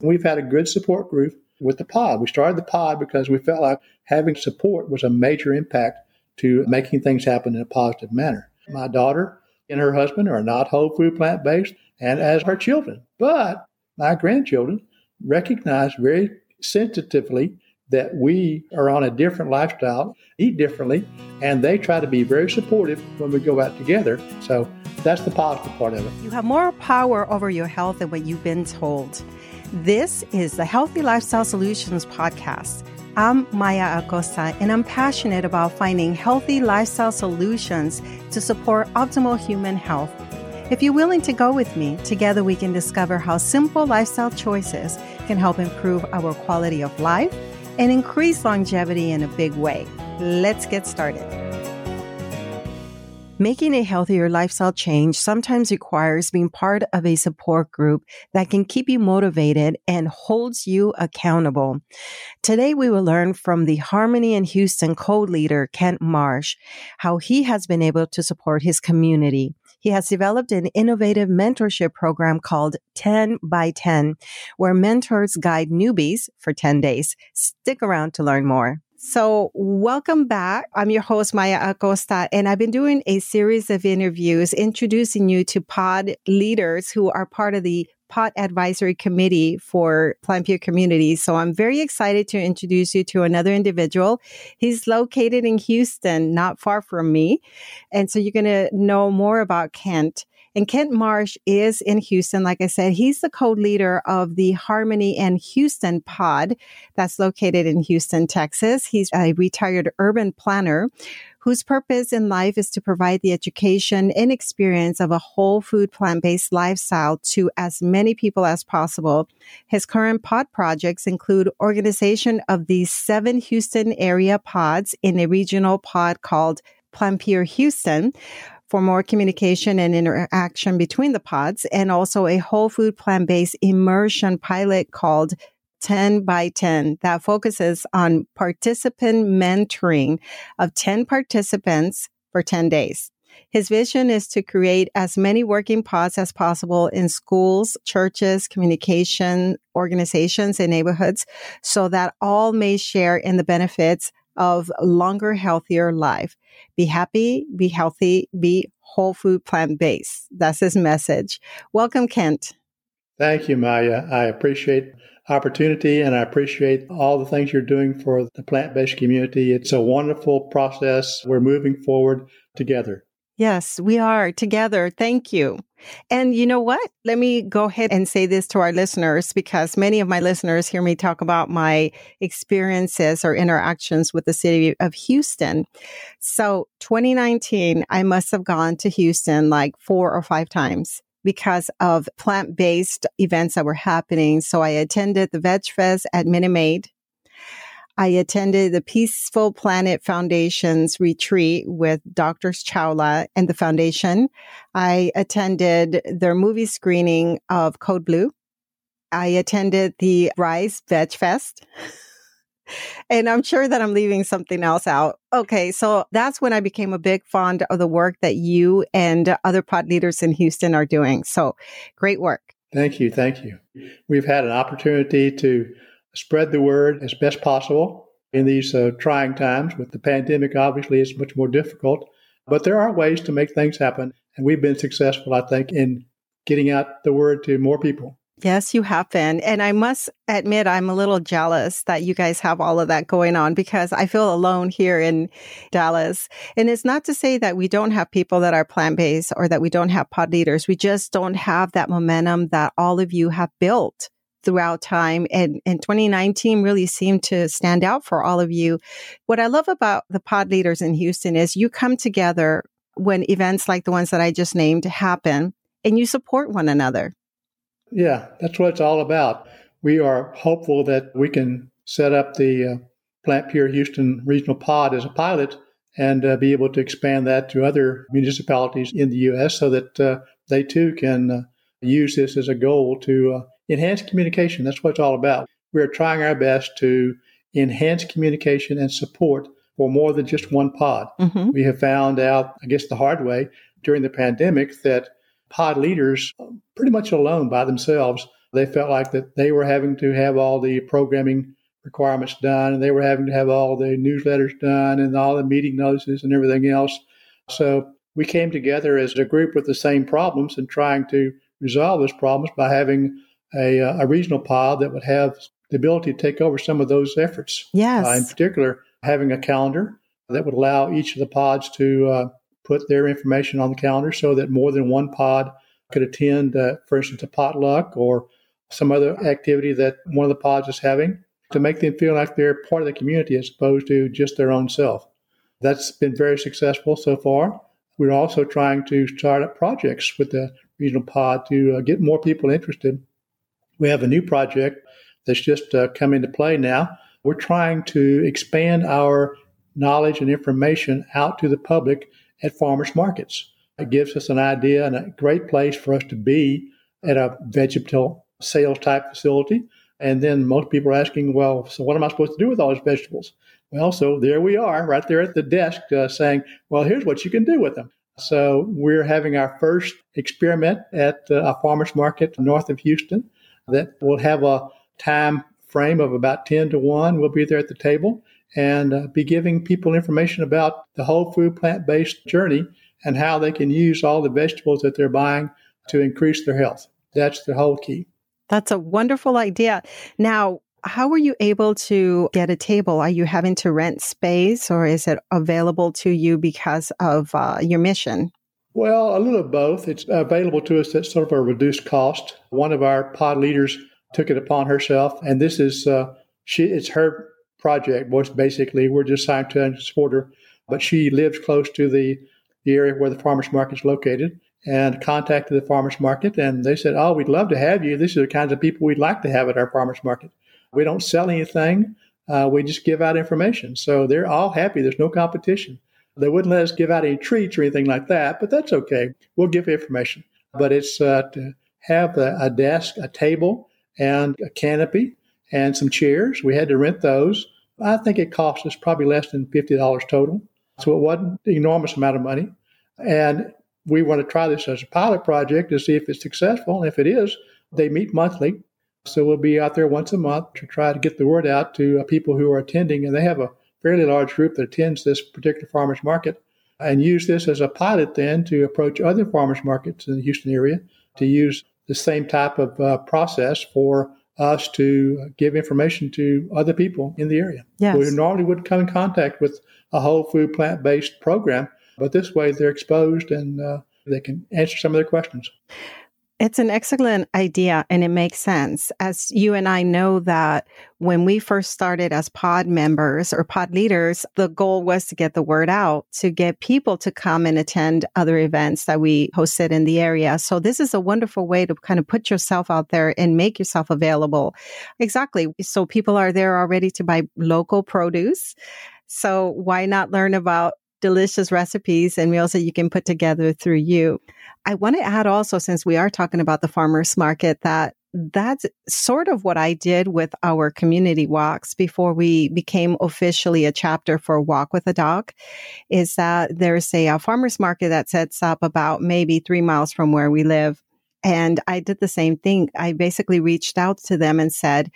We've had a good support group with the pod. We started the pod because we felt like having support was a major impact to making things happen in a positive manner. My daughter and her husband are not whole food plant based, and as are children. But my grandchildren recognize very sensitively that we are on a different lifestyle, eat differently, and they try to be very supportive when we go out together. So that's the positive part of it. You have more power over your health than what you've been told. This is the Healthy Lifestyle Solutions podcast. I'm Maya Acosta, and I'm passionate about finding healthy lifestyle solutions to support optimal human health. If you're willing to go with me, together we can discover how simple lifestyle choices can help improve our quality of life and increase longevity in a big way. Let's get started. Making a healthier lifestyle change sometimes requires being part of a support group that can keep you motivated and holds you accountable. Today, we will learn from the Harmony in Houston co-leader, Kent Marsh, how he has been able to support his community. He has developed an innovative mentorship program called 10 by 10, where mentors guide newbies for 10 days. Stick around to learn more. So, welcome back. I'm your host, Maya Acosta, and I've been doing a series of interviews introducing you to pod leaders who are part of the Pod Advisory Committee for Plant Pure Communities. So I'm very excited to introduce you to another individual. He's located in Houston, not far from me. And so you're going to know more about Kent. And Kent Marsh is in Houston. Like I said, he's the co-leader of the Harmony in Houston pod that's located in Houston, Texas. He's a retired urban planner whose purpose in life is to provide the education and experience of a whole food plant-based lifestyle to as many people as possible. His current pod projects include organization of the seven Houston area pods in a regional pod called Plant Pure Houston, for more communication and interaction between the pods and also a whole food plant based immersion pilot called 10 by 10 that focuses on participant mentoring of 10 participants for 10 days. His vision is to create as many working pods as possible in schools, churches, communication organizations, and neighborhoods so that all may share in the benefits of longer, healthier life. Be happy, be healthy, be whole food plant based. That's his message. Welcome, Kent. Thank you, Maya. I appreciate opportunity and I appreciate all the things you're doing for the plant based community. It's a wonderful process. We're moving forward together. Yes, we are together. Thank you. And you know what? Let me go ahead and say this to our listeners because many of my listeners hear me talk about my experiences or interactions with the city of Houston. So 2019, I must have gone to Houston like four or five times because of plant based events that were happening. So I attended the Veg Fest at Minute Maid. I attended the Peaceful Planet Foundation's retreat with Dr. Chawla and the foundation. I attended their movie screening of Code Blue. I attended the Rise Veg Fest. and I'm sure that I'm leaving something else out. Okay, so that's when I became a big fond of the work that you and other pod leaders in Houston are doing. So great work. Thank you. Thank you. We've had an opportunity to spread the word as best possible in these uh, trying times. With the pandemic, obviously, it's much more difficult, but there are ways to make things happen. And we've been successful, I think, in getting out the word to more people. Yes, you have been. And I must admit, I'm a little jealous that you guys have all of that going on because I feel alone here in Dallas. And it's not to say that we don't have people that are plant based or that we don't have pod leaders. We just don't have that momentum that all of you have built throughout time. And, and 2019 really seemed to stand out for all of you. What I love about the pod leaders in Houston is you come together when events like the ones that I just named happen and you support one another yeah, that's what it's all about. We are hopeful that we can set up the uh, Plant Pure Houston Regional Pod as a pilot and uh, be able to expand that to other municipalities in the U.S. so that uh, they too can uh, use this as a goal to uh, enhance communication. That's what it's all about. We are trying our best to enhance communication and support for more than just one pod. Mm-hmm. We have found out, I guess, the hard way during the pandemic that pod leaders, pretty much alone by themselves, They felt like that they were having to have all the programming requirements done, and they were having to have all the newsletters done and all the meeting notices and everything else. So we came together as a group with the same problems and trying to resolve those problems by having a, uh, a regional pod that would have the ability to take over some of those efforts. Yes. Uh, in particular, having a calendar that would allow each of the pods to uh, put their information on the calendar so that more than one pod could attend, uh, for instance, a potluck or some other activity that one of the pods is having to make them feel like they're part of the community as opposed to just their own self. That's been very successful so far. We're also trying to start up projects with the regional pod to uh, get more people interested. We have a new project that's just uh, come into play now. We're trying to expand our knowledge and information out to the public at farmers markets. It gives us an idea and a great place for us to be at a vegetable sales type facility. And then most people are asking, well, so what am I supposed to do with all these vegetables? Well, so there we are, right there at the desk, uh, saying, well, here's what you can do with them. So we're having our first experiment at uh, a farmer's market north of Houston that we'll have a time frame of about 10 to 1. We'll be there at the table and uh, be giving people information about the whole food plant based journey and how they can use all the vegetables that they're buying to increase their health. That's the whole key. That's a wonderful idea. Now, how were you able to get a table? Are you having to rent space or is it available to you because of uh, your mission? Well, a little of both. It's available to us at sort of a reduced cost. One of our pod leaders took it upon herself, and this is uh, she. It's her project. Was basically we're just trying to support her, but she lives close to the the area where the farmers market is located, and contacted the farmers market, and they said, "Oh, we'd love to have you. These are the kinds of people we'd like to have at our farmers market." We don't sell anything. Uh, we just give out information. So they're all happy. There's no competition. They wouldn't let us give out any treats or anything like that, but that's okay. We'll give information. But it's uh, to have a, a, desk, a table, and a canopy and some chairs. We had to rent those. I think it cost us probably less than $50 total. So it wasn't an enormous amount of money. And we want to try this as a pilot project to see if it's successful. And if it is, they meet monthly so we'll be out there once a month to try to get the word out to uh, people who are attending, and they have a fairly large group that attends this particular farmers market, and use this as a pilot then to approach other farmers markets in the Houston area to use the same type of uh, process for us to give information to other people in the area yes. who normally would come in contact with a whole food plant based program, but this way they're exposed and uh, they can answer some of their questions. It's an excellent idea and it makes sense. As you and I know that when we first started as pod members or pod leaders, the goal was to get the word out, to get people to come and attend other events that we hosted in the area. So this is a wonderful way to kind of put yourself out there and make yourself available. Exactly. So people are there already to buy local produce. So why not learn about delicious recipes and meals that you can put together through you? I want to add also, since we are talking about the farmers market, that that's sort of what I did with our community walks before we became officially a chapter for Walk with a Doc. Is that there's a, a farmers market that sets up about maybe three miles from where we live. And I did the same thing. I basically reached out to them and said,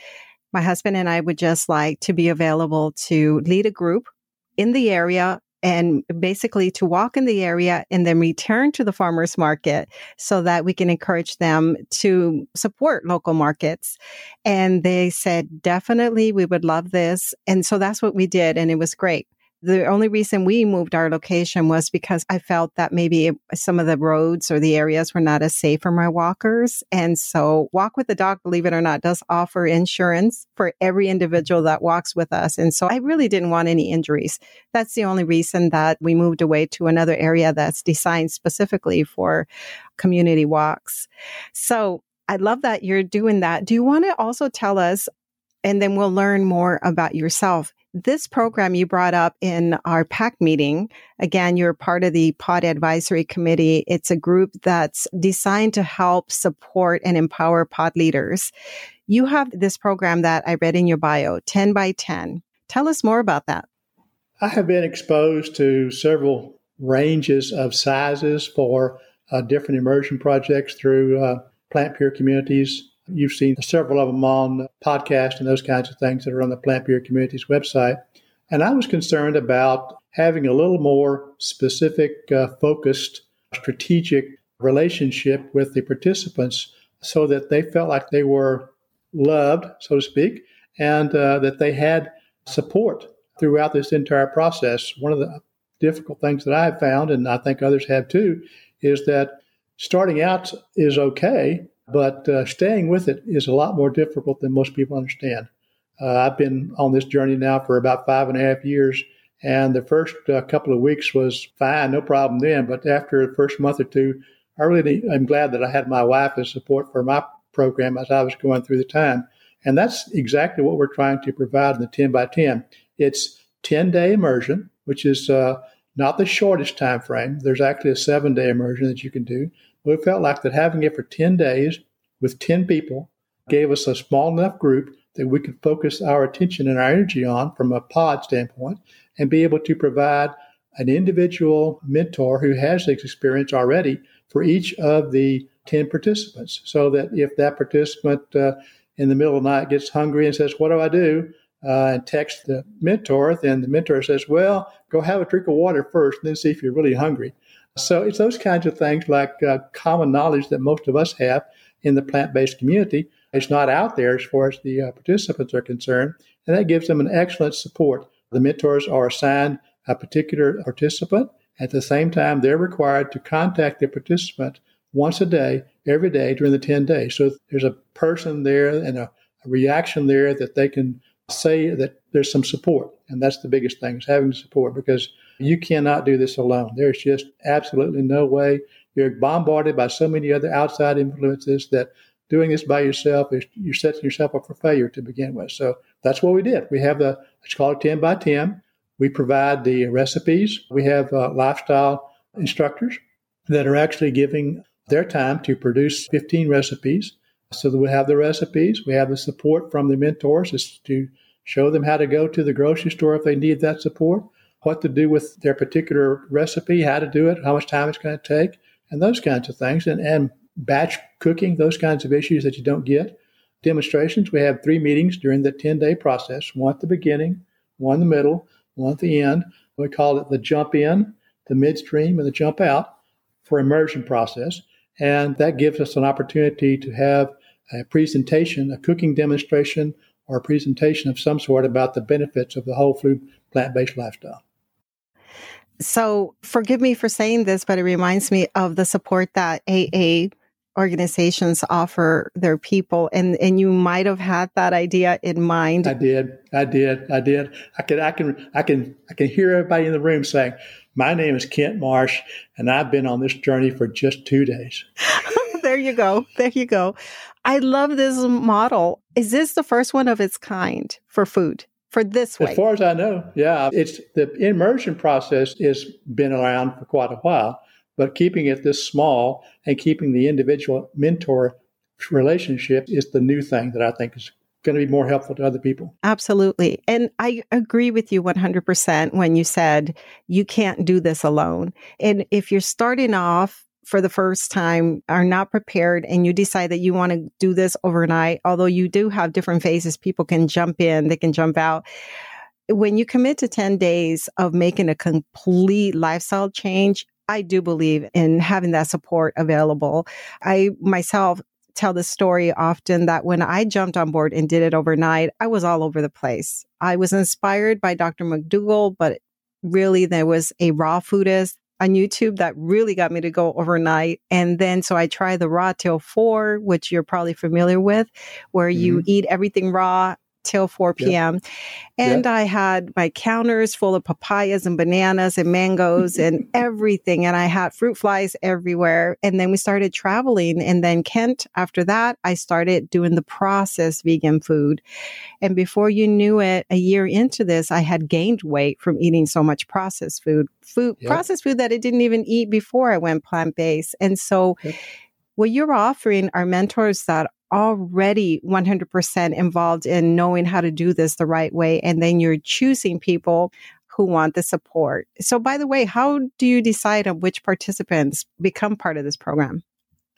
my husband and I would just like to be available to lead a group in the area and basically to walk in the area and then return to the farmers market so that we can encourage them to support local markets. And they said, definitely, we would love this. And so that's what we did. And it was great. The only reason we moved our location was because I felt that maybe some of the roads or the areas were not as safe for my walkers. And so Walk with the Doc, believe it or not, does offer insurance for every individual that walks with us. And so I really didn't want any injuries. That's the only reason that we moved away to another area that's designed specifically for community walks. So I love that you're doing that. Do you want to also tell us, and then we'll learn more about yourself this program you brought up in our PAC meeting, again, you're part of the POD Advisory Committee. It's a group that's designed to help support and empower pod leaders. You have this program that I read in your bio, 10 by 10. Tell us more about that. I have been exposed to several ranges of sizes for uh, different immersion projects through uh, Plant Pure Communities You've seen several of them on podcasts and those kinds of things that are on the Plant Pure Communities website. And I was concerned about having a little more specific, uh, focused, strategic relationship with the participants so that they felt like they were loved, so to speak, and uh, that they had support throughout this entire process. One of the difficult things that I've found, and I think others have too, is that starting out is okay, but uh, staying with it is a lot more difficult than most people understand. Uh, I've been on this journey now for about five and a half years, and the first uh, couple of weeks was fine, no problem then. But after the first month or two, I really am glad that I had my wife as support for my program as I was going through the time. And that's exactly what we're trying to provide in the 10 by 10. It's 10 day immersion, which is uh, not the shortest time frame. There's actually a seven day immersion that you can do. We felt like that having it for 10 days with 10 people gave us a small enough group that we could focus our attention and our energy on from a pod standpoint and be able to provide an individual mentor who has this experience already for each of the 10 participants so that if that participant uh, in the middle of the night gets hungry and says, What do I do? Uh, and texts the mentor, then the mentor says, Well, go have a drink of water first and then see if you're really hungry. So it's those kinds of things like uh, common knowledge that most of us have in the plant based community. It's not out there as far as the uh, participants are concerned, and that gives them an excellent support. The mentors are assigned a particular participant. At the same time, they're required to contact the participant once a day, every day during the 10 days. So there's a person there and a, a reaction there that they can say that there's some support. And that's the biggest thing is having support because you cannot do this alone. There's just absolutely no way. You're bombarded by so many other outside influences that doing this by yourself is you're setting yourself up for failure to begin with. So that's what we did. We have the, it's called 10 by 10. We provide the recipes. We have uh, lifestyle instructors that are actually giving their time to produce 15 recipes. So that we have the recipes, we have the support from the mentors to show them how to go to the grocery store if they need that support, what to do with their particular recipe, how to do it, how much time it's going to take, and those kinds of things. And, and batch cooking, those kinds of issues that you don't get. Demonstrations, we have three meetings during the 10 day process one at the beginning, one in the middle, one at the end. We call it the jump in, the midstream, and the jump out for immersion process. And that gives us an opportunity to have a presentation, a cooking demonstration, or a presentation of some sort about the benefits of the whole food plant based lifestyle. So, forgive me for saying this, but it reminds me of the support that AA organizations offer their people and and you might have had that idea in mind. I did. I did. I did. I can i can i can i can hear everybody in the room saying my name is kent marsh and i've been on this journey for just two days. There you go. There you go. I love this model. Is this the first one of its kind for food for this way as far as i know yeah it's the immersion process has been around for quite a while but keeping it this small and keeping the individual mentor relationship is the new thing that I think is going to be more helpful to other people. Absolutely. And I agree with you 100% when you said you can't do this alone. And if you're starting off for the first time, are not prepared, and you decide that you want to do this overnight, although you do have different phases, people can jump in, they can jump out when you commit to 10 days of making a complete lifestyle change, I do believe in having that support available. I myself tell the story often that when I jumped on board and did it overnight, I was all over the place. I was inspired by Dr. McDougall, but really there was a raw foodist on YouTube that really got me to go overnight. And then so I tried the raw till four, which you're probably familiar with, where mm-hmm. you eat everything raw till 4 p.m. Yep. And yep. I had my counters full of papayas and bananas and mangoes and everything. And I had fruit flies everywhere. And then we started traveling. And then Kent, after that, I started doing the processed vegan food. And before you knew it, a year into this, I had gained weight from eating so much processed food, food, yep. processed food that I didn't even eat before I went plant based. And so, what you're offering are mentors that already 100% involved in knowing how to do this the right way. And then you're choosing people who want the support. So, by the way, how do you decide on which participants become part of this program?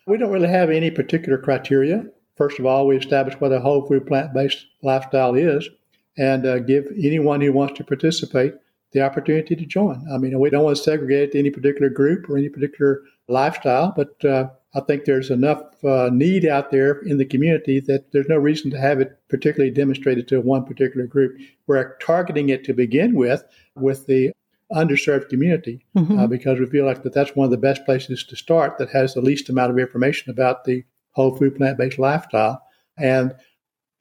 We don't really have any particular criteria. first of all, we establish what a whole food plant based lifestyle is and uh, give anyone who wants to participate the opportunity to join. I mean, we don't want to segregate any particular group or any particular lifestyle, but uh, I think there's enough uh, need out there in the community that there's no reason to have it particularly demonstrated to one particular group. We're targeting it to begin with with the underserved community mm-hmm. uh, because we feel like that that's one of the best places to start that has the least amount of information about the whole food plant based lifestyle. And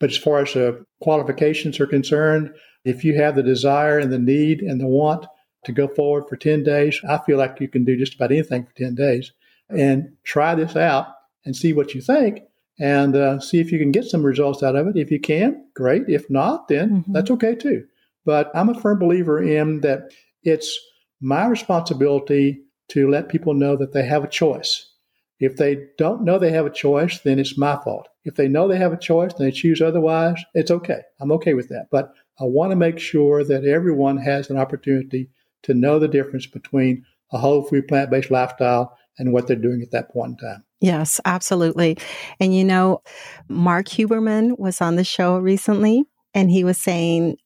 but as far as the qualifications are concerned, if you have the desire and the need and the want to go forward for 10 days, I feel like you can do just about anything for 10 days and try this out and see what you think and uh, see if you can get some results out of it. If you can, great. If not, then mm-hmm. that's okay too. But I'm a firm believer in that it's my responsibility to let people know that they have a choice. If they don't know they have a choice, then it's my fault. If they know they have a choice and they choose otherwise, it's okay. I'm okay with that. But I want to make sure that everyone has an opportunity to know the difference between a whole food plant based lifestyle and what they're doing at that point in time. Yes, absolutely. And you know, Mark Huberman was on the show recently and he was saying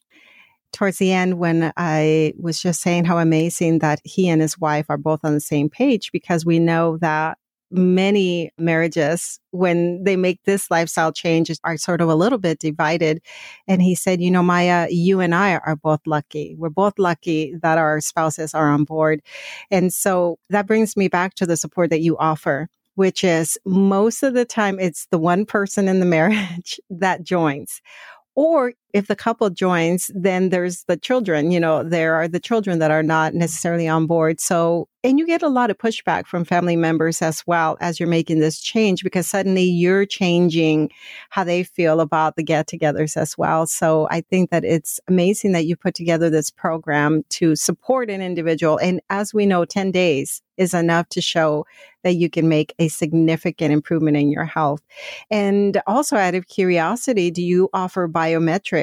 towards the end when I was just saying how amazing that he and his wife are both on the same page because we know that many marriages, when they make this lifestyle change, are sort of a little bit divided. And he said, You know, Maya, you and I are both lucky. We're both lucky that our spouses are on board. And so that brings me back to the support that you offer. Which is most of the time, it's the one person in the marriage that joins or if the couple joins, then there's the children, you know, there are the children that are not necessarily on board. So, and you get a lot of pushback from family members as well as you're making this change because suddenly you're changing how they feel about the get togethers as well. So I think that it's amazing that you put together this program to support an individual. And as we know, 10 days is enough to show that you can make a significant improvement in your health. And also out of curiosity, do you offer biometrics?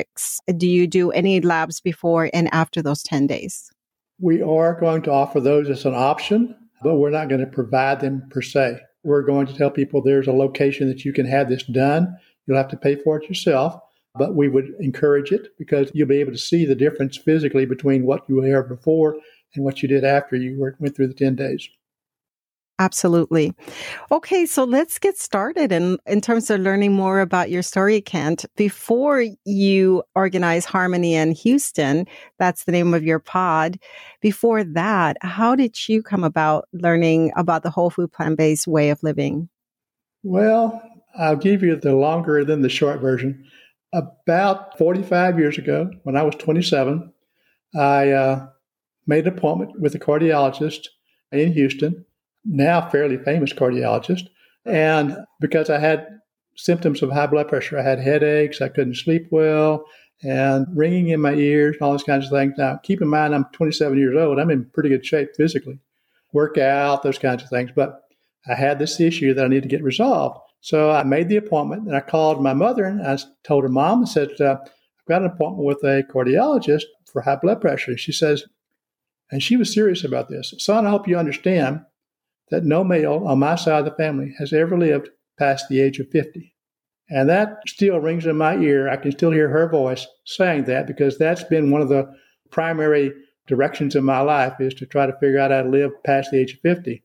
Do you do any labs before and after those 10 days? We are going to offer those as an option, but we're not going to provide them per se. We're going to tell people there's a location that you can have this done. You'll have to pay for it yourself, but we would encourage it because you'll be able to see the difference physically between what you were before and what you did after you went through the 10 days. Absolutely. Okay, so let's get started in, in terms of learning more about your story, Kent. Before you organize Harmony in Houston, that's the name of your pod. Before that, how did you come about learning about the whole food plant based way of living? Well, I'll give you the longer than the short version. About 45 years ago, when I was 27, I uh, made an appointment with a cardiologist in Houston now fairly famous cardiologist. And because I had symptoms of high blood pressure, I had headaches, I couldn't sleep well, and ringing in my ears, all those kinds of things. Now, keep in mind, I'm 27 years old. I'm in pretty good shape physically, work out, those kinds of things. But I had this issue that I need to get resolved. So I made the appointment and I called my mother and I told her mom and said, uh, I've got an appointment with a cardiologist for high blood pressure. She says, and she was serious about this. Son, I hope you understand that no male on my side of the family has ever lived past the age of 50. And that still rings in my ear. I can still hear her voice saying that because that's been one of the primary directions in my life is to try to figure out how to live past the age of 50.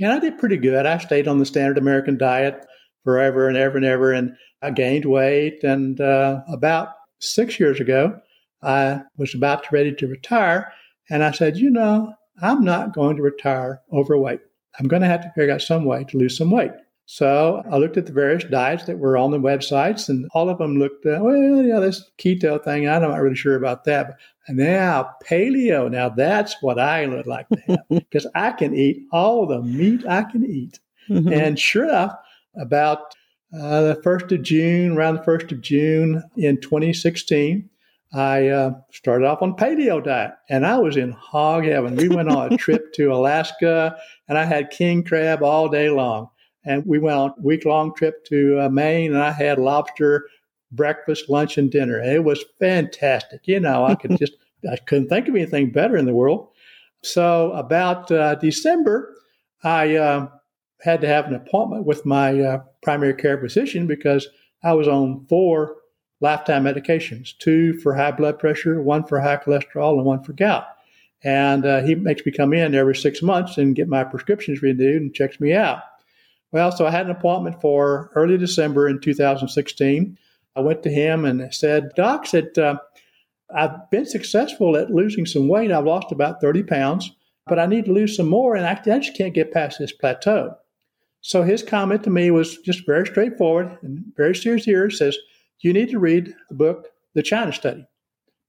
And I did pretty good. I stayed on the standard American diet forever and ever and ever, and I gained weight. And uh, about six years ago, I was about ready to retire. And I said, you know, I'm not going to retire overweight. I'm going to have to figure out some way to lose some weight. So I looked at the various diets that were on the websites, and all of them looked, uh, well, yeah, this keto thing, I'm not really sure about that. But now paleo, now that's what I would like to have because I can eat all the meat I can eat. Mm-hmm. And sure enough, about uh, the 1st of June, around the 1st of June in 2016, I uh, started off on paleo diet and I was in hog heaven. We went on a trip to Alaska and I had king crab all day long. And we went on a week long trip to uh, Maine and I had lobster breakfast, lunch, and dinner. And it was fantastic. You know, I could just, I couldn't think of anything better in the world. So about uh, December, I uh, had to have an appointment with my uh, primary care physician because I was on four lifetime medications two for high blood pressure, one for high cholesterol, and one for gout. And uh, he makes me come in every six months and get my prescriptions renewed and checks me out. Well, so I had an appointment for early December in 2016. I went to him and said, Doc, said, uh, I've been successful at losing some weight. I've lost about 30 pounds, but I need to lose some more, and I, I just can't get past this plateau. So his comment to me was just very straightforward and very sincere. He says, You need to read the book, The China Study.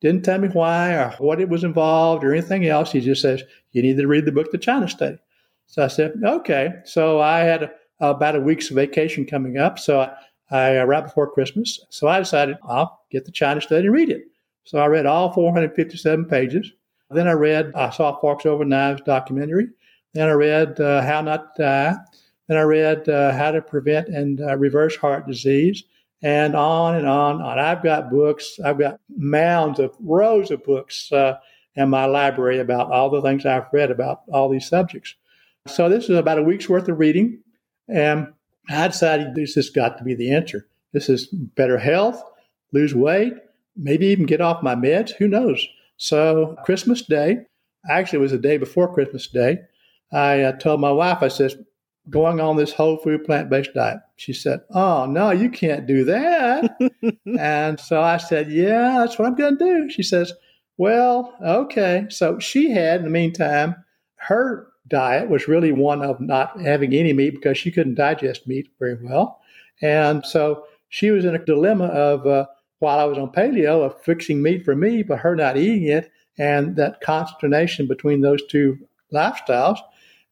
Didn't tell me why or what it was involved or anything else. He just says, You need to read the book, The China Study. So I said, Okay. So I had a, about a week's vacation coming up. So I, I uh, right before Christmas. So I decided I'll get the China Study and read it. So I read all 457 pages. Then I read I saw Forks Over Knives documentary. Then I read uh, How Not to Die. Then I read uh, How to Prevent and uh, Reverse Heart Disease, and on and on and on. I've got books. I've got mounds of rows of books uh, in my library about all the things I've read about all these subjects. So this is about a week's worth of reading, and I decided this has got to be the answer. This is better health, lose weight, maybe even get off my meds. Who knows? So Christmas Day, actually it was the day before Christmas Day. I uh, told my wife, I said, going on this whole food plant based diet. She said, Oh, no, you can't do that. and so I said, Yeah, that's what I'm going to do. She says, Well, okay. So she had, in the meantime, her diet was really one of not having any meat because she couldn't digest meat very well. And so she was in a dilemma of, uh, while I was on paleo, of fixing meat for me, but her not eating it, and that consternation between those two lifestyles.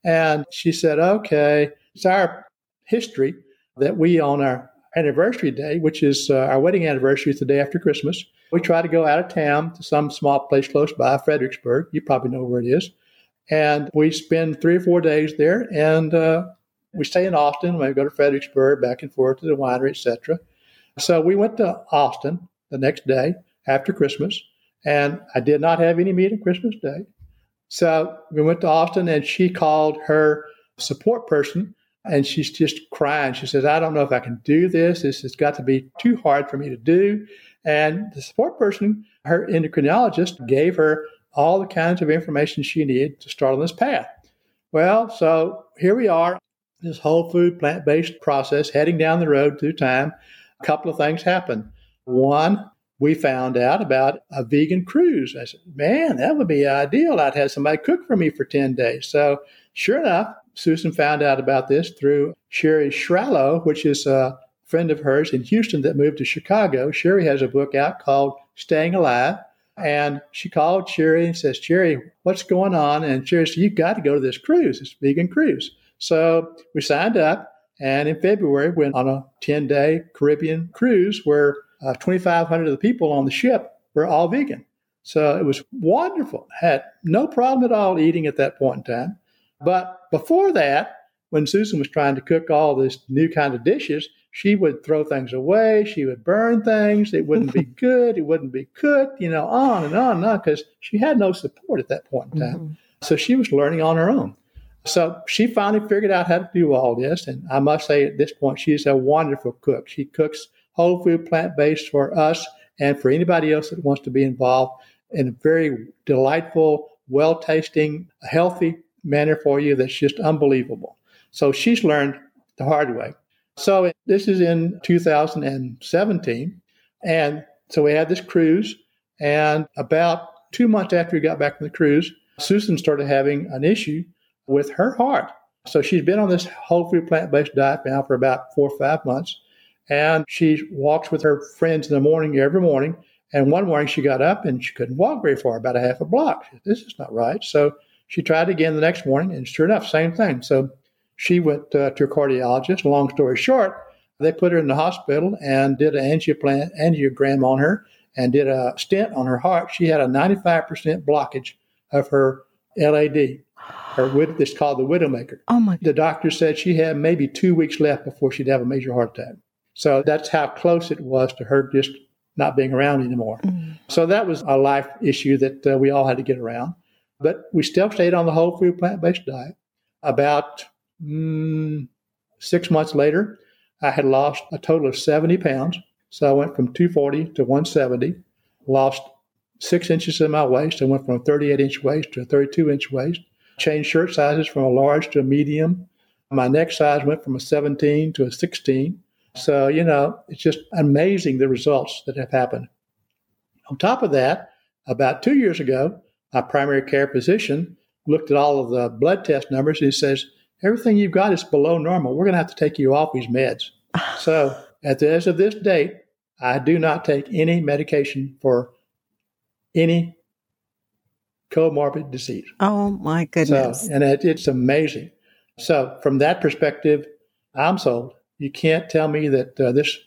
And she said, okay, it's our history that we, on our anniversary day, which is uh, our wedding anniversary, is the day after Christmas, we try to go out of town to some small place close by, Fredericksburg. You probably know where it is. And we spend three or four days there, and uh, we stay in Austin. We go to Fredericksburg, back and forth to the winery, etc. So we went to Austin the next day after Christmas, and I did not have any meat on Christmas Day. So we went to Austin and she called her support person and she's just crying. She says, I don't know if I can do this. This has got to be too hard for me to do. And the support person, her endocrinologist, gave her all the kinds of information she needed to start on this path. Well, so here we are, this whole food plant based process heading down the road through time. A couple of things happen. One, we found out about a vegan cruise. I said, man, that would be ideal. I'd have somebody cook for me for 10 days. So, sure enough, Susan found out about this through Sherry Shrallo, which is a friend of hers in Houston that moved to Chicago. Sherry has a book out called Staying Alive. And she called Sherry and says, Sherry, what's going on? And Sherry said, You've got to go to this cruise, this vegan cruise. So we signed up. And in February, went on a 10 day Caribbean cruise where uh, 2,500 of the people on the ship were all vegan. So it was wonderful. Had no problem at all eating at that point in time. But before that, when Susan was trying to cook all this new kind of dishes, she would throw things away. She would burn things. It wouldn't be good. It wouldn't be cooked, you know, on and on and on because she had no support at that point in time. Mm-hmm. So she was learning on her own. So she finally figured out how to do all this. And I must say, at this point, she's a wonderful cook. She cooks whole food, plant based for us and for anybody else that wants to be involved in a very delightful, well tasting, healthy manner for you that's just unbelievable. So she's learned the hard way. So this is in 2017. And so we had this cruise. And about two months after we got back from the cruise, Susan started having an issue with her heart. So she's been on this whole food plant based diet now for about four or five months. And she walks with her friends in the morning every morning. And one morning she got up and she couldn't walk very far, about a half a block. Said, this is not right. So she tried again the next morning, and sure enough, same thing. So she went uh, to a cardiologist. Long story short, they put her in the hospital and did an angiogram on her and did a stent on her heart. She had a 95% blockage of her LAD. Her it's called the widowmaker. Oh my! The doctor said she had maybe two weeks left before she'd have a major heart attack. So that's how close it was to her just not being around anymore. Mm. So that was a life issue that uh, we all had to get around. But we still stayed on the whole food plant based diet. About mm, six months later, I had lost a total of 70 pounds. So I went from 240 to 170, lost six inches in my waist. I went from a 38 inch waist to a 32 inch waist, changed shirt sizes from a large to a medium. My neck size went from a 17 to a 16. So, you know, it's just amazing the results that have happened. On top of that, about two years ago, my primary care physician looked at all of the blood test numbers and he says, Everything you've got is below normal. We're going to have to take you off these meds. so, at the, as of this date, I do not take any medication for any comorbid disease. Oh my goodness. So, and it, it's amazing. So, from that perspective, I'm sold. You can't tell me that uh, this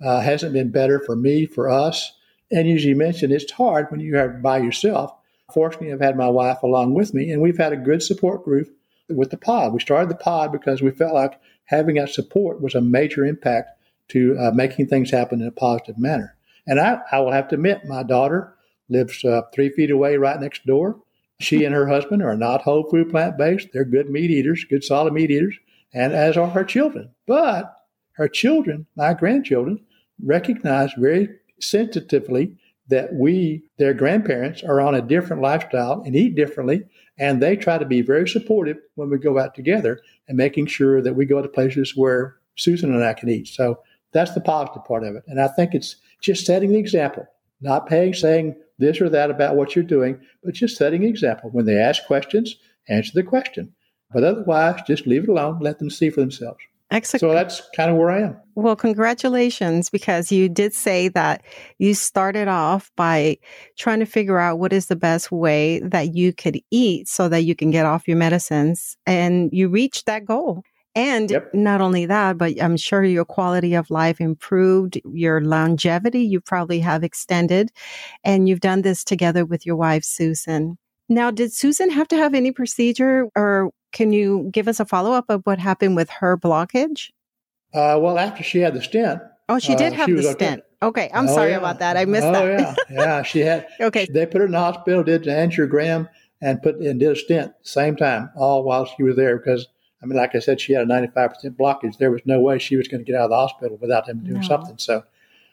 uh, hasn't been better for me, for us. And as you mentioned, it's hard when you are by yourself. Fortunately, I've had my wife along with me, and we've had a good support group with the pod. We started the pod because we felt like having that support was a major impact to uh, making things happen in a positive manner. And I, I will have to admit, my daughter lives uh, three feet away right next door. She and her husband are not whole food plant based. They're good meat eaters, good solid meat eaters, and as are her children. But her children, my grandchildren, recognize very sensitively that we, their grandparents, are on a different lifestyle and eat differently. And they try to be very supportive when we go out together and making sure that we go to places where Susan and I can eat. So that's the positive part of it. And I think it's just setting the example, not paying, saying this or that about what you're doing, but just setting an example. When they ask questions, answer the question. But otherwise, just leave it alone, let them see for themselves. Excellent. So that's kind of where I am. Well, congratulations, because you did say that you started off by trying to figure out what is the best way that you could eat so that you can get off your medicines and you reached that goal. And yep. not only that, but I'm sure your quality of life improved, your longevity you probably have extended, and you've done this together with your wife, Susan. Now, did Susan have to have any procedure, or can you give us a follow up of what happened with her blockage? Uh, well, after she had the stent. Oh, she did uh, have she the stent. Okay. okay. I'm oh, sorry yeah. about that. I missed that. oh, that. yeah. Yeah. She had. okay. They put her in the hospital, did the angiogram, and put and did a stent same time, all while she was there because I mean, like I said, she had a 95% blockage. There was no way she was going to get out of the hospital without them doing no. something. So,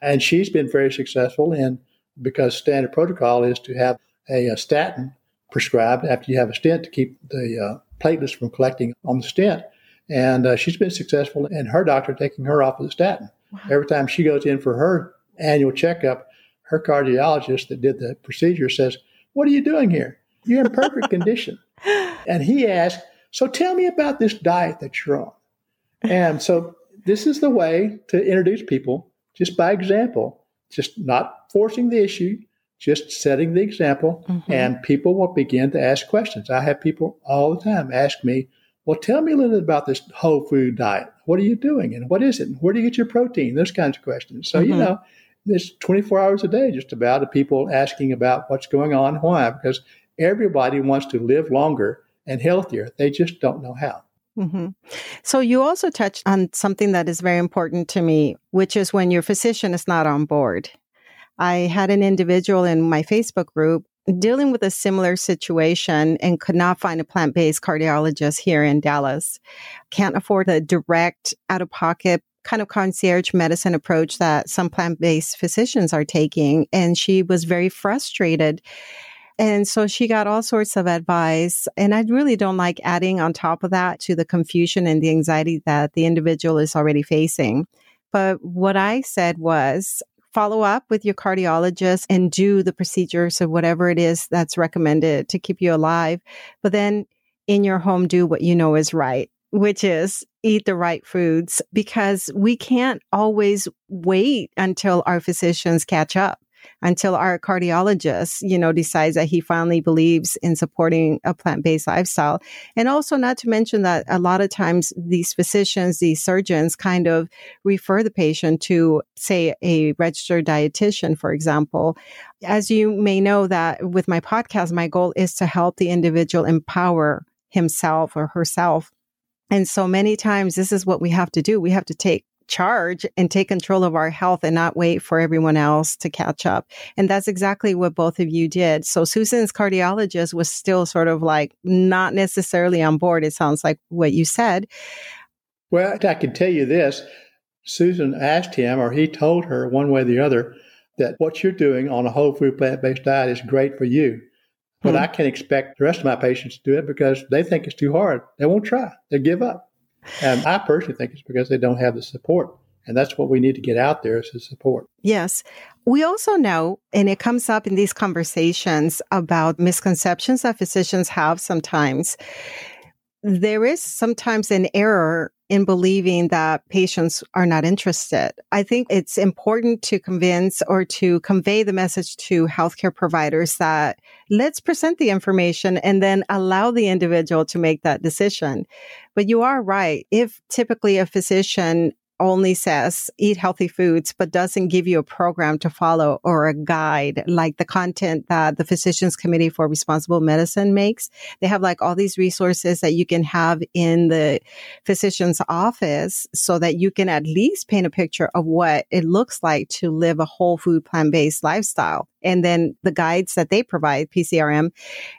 and she's been very successful in because standard protocol is to have a, a statin prescribed after you have a stent to keep the uh, platelets from collecting on the stent. And uh, she's been successful in her doctor taking her off of the statin. Wow. Every time she goes in for her annual checkup, her cardiologist that did the procedure says, What are you doing here? You're in perfect condition. And he asked, so tell me about this diet that you're on. And so this is the way to introduce people just by example, just not forcing the issue, just setting the example, mm-hmm. and people will begin to ask questions. I have people all the time ask me, well, tell me a little bit about this whole food diet. What are you doing and what is it? And where do you get your protein? Those kinds of questions. So, mm-hmm. you know, there's 24 hours a day just about of people asking about what's going on why, because everybody wants to live longer and healthier. They just don't know how. Mm-hmm. So, you also touched on something that is very important to me, which is when your physician is not on board. I had an individual in my Facebook group dealing with a similar situation and could not find a plant based cardiologist here in Dallas. Can't afford a direct out of pocket kind of concierge medicine approach that some plant based physicians are taking. And she was very frustrated and so she got all sorts of advice. And I really don't like adding on top of that to the confusion and the anxiety that the individual is already facing. But what I said was, follow up with your cardiologist and do the procedures or whatever it is that's recommended to keep you alive. But then in your home, do what you know is right, which is eat the right foods because we can't always wait until our physicians catch up until our cardiologist, you know, decides that he finally believes in supporting a plant-based lifestyle. And also not to mention that a lot of times these physicians, these surgeons kind of refer the patient to say a registered dietitian, for example. As you may know that with my podcast, my goal is to help the individual empower himself or herself. And so many times this is what we have to do. We have to take charge and take control of our health and not wait for everyone else to catch up. And that's exactly what both of you did. So Susan's cardiologist was still sort of like not necessarily on board. It sounds like what you said. Well, I can tell you this. Susan asked him, or he told her one way or the other, that what you're doing on a whole food plant based diet is great for you. But hmm. I can't expect the rest of my patients to do it because they think it's too hard. They won't try. They give up. And I personally think it's because they don't have the support. And that's what we need to get out there is the support. Yes. We also know, and it comes up in these conversations about misconceptions that physicians have sometimes. There is sometimes an error in believing that patients are not interested. I think it's important to convince or to convey the message to healthcare providers that let's present the information and then allow the individual to make that decision. But you are right. If typically a physician only says eat healthy foods, but doesn't give you a program to follow or a guide like the content that the Physicians Committee for Responsible Medicine makes. They have like all these resources that you can have in the physician's office so that you can at least paint a picture of what it looks like to live a whole food plant based lifestyle. And then the guides that they provide, PCRM,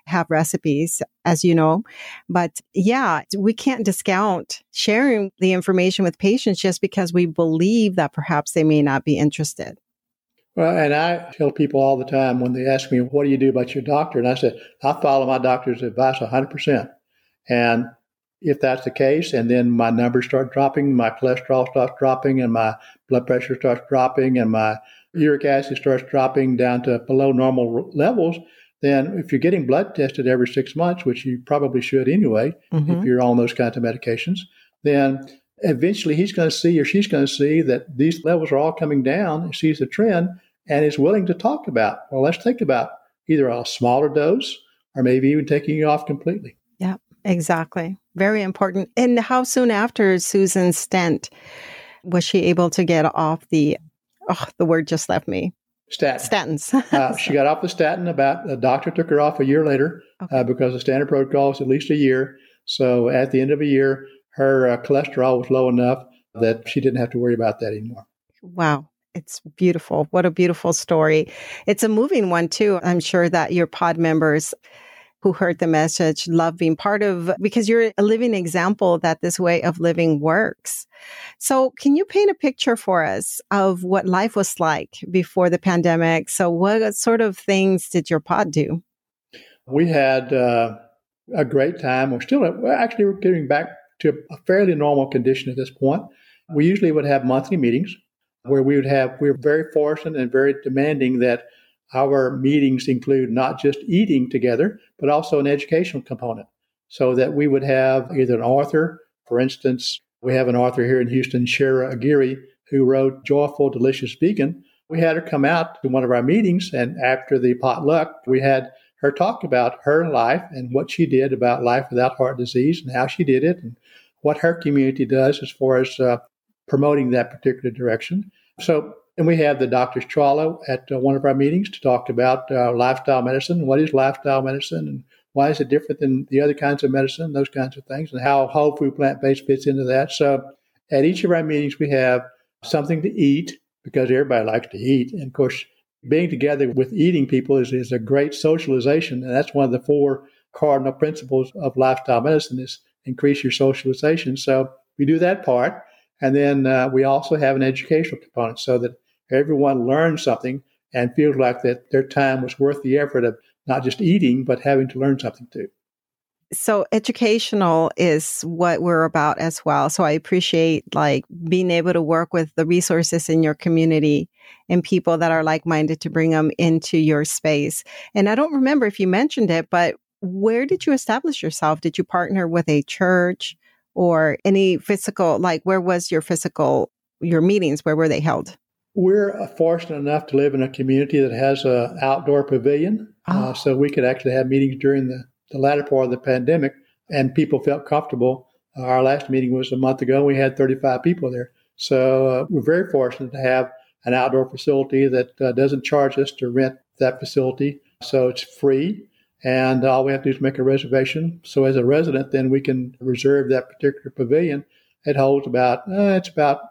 have recipes, as you know. But yeah, we can't discount sharing the information with patients just because we believe that perhaps they may not be interested. Well, and I tell people all the time when they ask me, what do you do about your doctor? And I said, I follow my doctor's advice 100%. And if that's the case, and then my numbers start dropping, my cholesterol starts dropping, and my blood pressure starts dropping, and my uric acid starts dropping down to below normal levels, then if you're getting blood tested every six months, which you probably should anyway, mm-hmm. if you're on those kinds of medications, then eventually he's going to see or she's going to see that these levels are all coming down and sees the trend and is willing to talk about, well, let's think about either a smaller dose or maybe even taking you off completely. Yeah, exactly. Very important. And how soon after Susan's stent was she able to get off the oh, the word just left me. Statin. Statins. uh, she got off the statin about, the doctor took her off a year later okay. uh, because the standard protocol is at least a year. So at the end of a year, her uh, cholesterol was low enough that she didn't have to worry about that anymore. Wow. It's beautiful. What a beautiful story. It's a moving one, too. I'm sure that your pod members who heard the message love being part of because you're a living example that this way of living works. So, can you paint a picture for us of what life was like before the pandemic? So, what sort of things did your pod do? We had uh, a great time. We're still we're actually we're getting back to a fairly normal condition at this point. We usually would have monthly meetings where we would have we we're very fortunate and very demanding that our meetings include not just eating together, but also an educational component. So that we would have either an author, for instance, we have an author here in Houston, Shara Aguirre, who wrote Joyful Delicious Vegan. We had her come out to one of our meetings, and after the potluck, we had her talk about her life and what she did about life without heart disease and how she did it and what her community does as far as uh, promoting that particular direction. So and we have the Dr. Chawla at uh, one of our meetings to talk about uh, lifestyle medicine. What is lifestyle medicine and why is it different than the other kinds of medicine, those kinds of things, and how whole food plant based fits into that. So at each of our meetings, we have something to eat because everybody likes to eat. And of course, being together with eating people is, is a great socialization. And that's one of the four cardinal principles of lifestyle medicine is increase your socialization. So we do that part. And then uh, we also have an educational component so that everyone learns something and feels like that their time was worth the effort of not just eating, but having to learn something too. So educational is what we're about as well. So I appreciate like being able to work with the resources in your community and people that are like-minded to bring them into your space. And I don't remember if you mentioned it, but where did you establish yourself? Did you partner with a church or any physical like where was your physical your meetings? Where were they held? We're fortunate enough to live in a community that has an outdoor pavilion. Oh. Uh, so we could actually have meetings during the, the latter part of the pandemic, and people felt comfortable. Uh, our last meeting was a month ago. We had 35 people there. So uh, we're very fortunate to have an outdoor facility that uh, doesn't charge us to rent that facility. So it's free, and all we have to do is make a reservation. So as a resident, then we can reserve that particular pavilion. It holds about, uh, it's about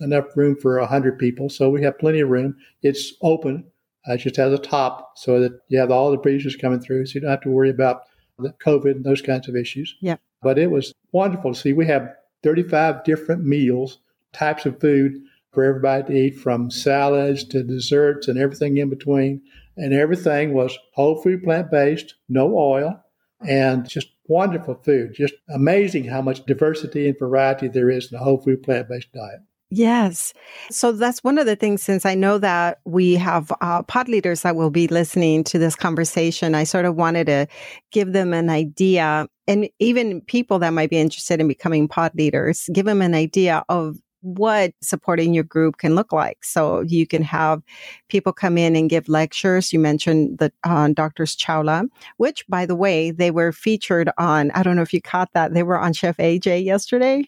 enough room for 100 people. So we have plenty of room. It's open. Uh, it just has a top so that you have all the breezes coming through. So you don't have to worry about the COVID and those kinds of issues. Yeah. But it was wonderful to see. We have 35 different meals, types of food for everybody to eat from salads to desserts and everything in between. And everything was whole food, plant based, no oil, and just wonderful food. Just amazing how much diversity and variety there is in a whole food, plant based diet. Yes. So that's one of the things, since I know that we have uh, pod leaders that will be listening to this conversation, I sort of wanted to give them an idea and even people that might be interested in becoming pod leaders, give them an idea of what supporting your group can look like. So you can have people come in and give lectures. You mentioned the uh, Doctors Chawla, which by the way, they were featured on, I don't know if you caught that. They were on Chef AJ yesterday.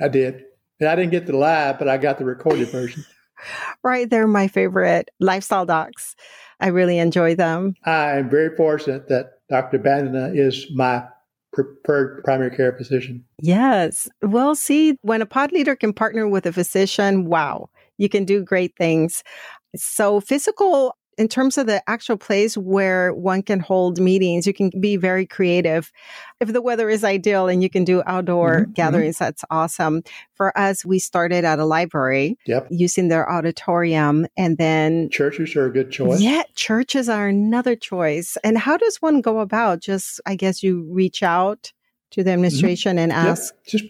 I did. I didn't get the live, but I got the recorded version. right. They're my favorite lifestyle docs. I really enjoy them. I am very fortunate that Dr. Bandana is my preferred primary care physician. Yes. Well, see, when a pod leader can partner with a physician, wow, you can do great things. So, physical in terms of the actual place where one can hold meetings, you can be very creative. If the weather is ideal and you can do outdoor mm-hmm, mm-hmm. gatherings, that's awesome. For us, we started at a library yep. using their auditorium and then churches are a good choice. Yeah, churches are another choice. And how does one go about just, I guess you reach out to the mm-hmm. administration mm-hmm. and ask? Yep. Just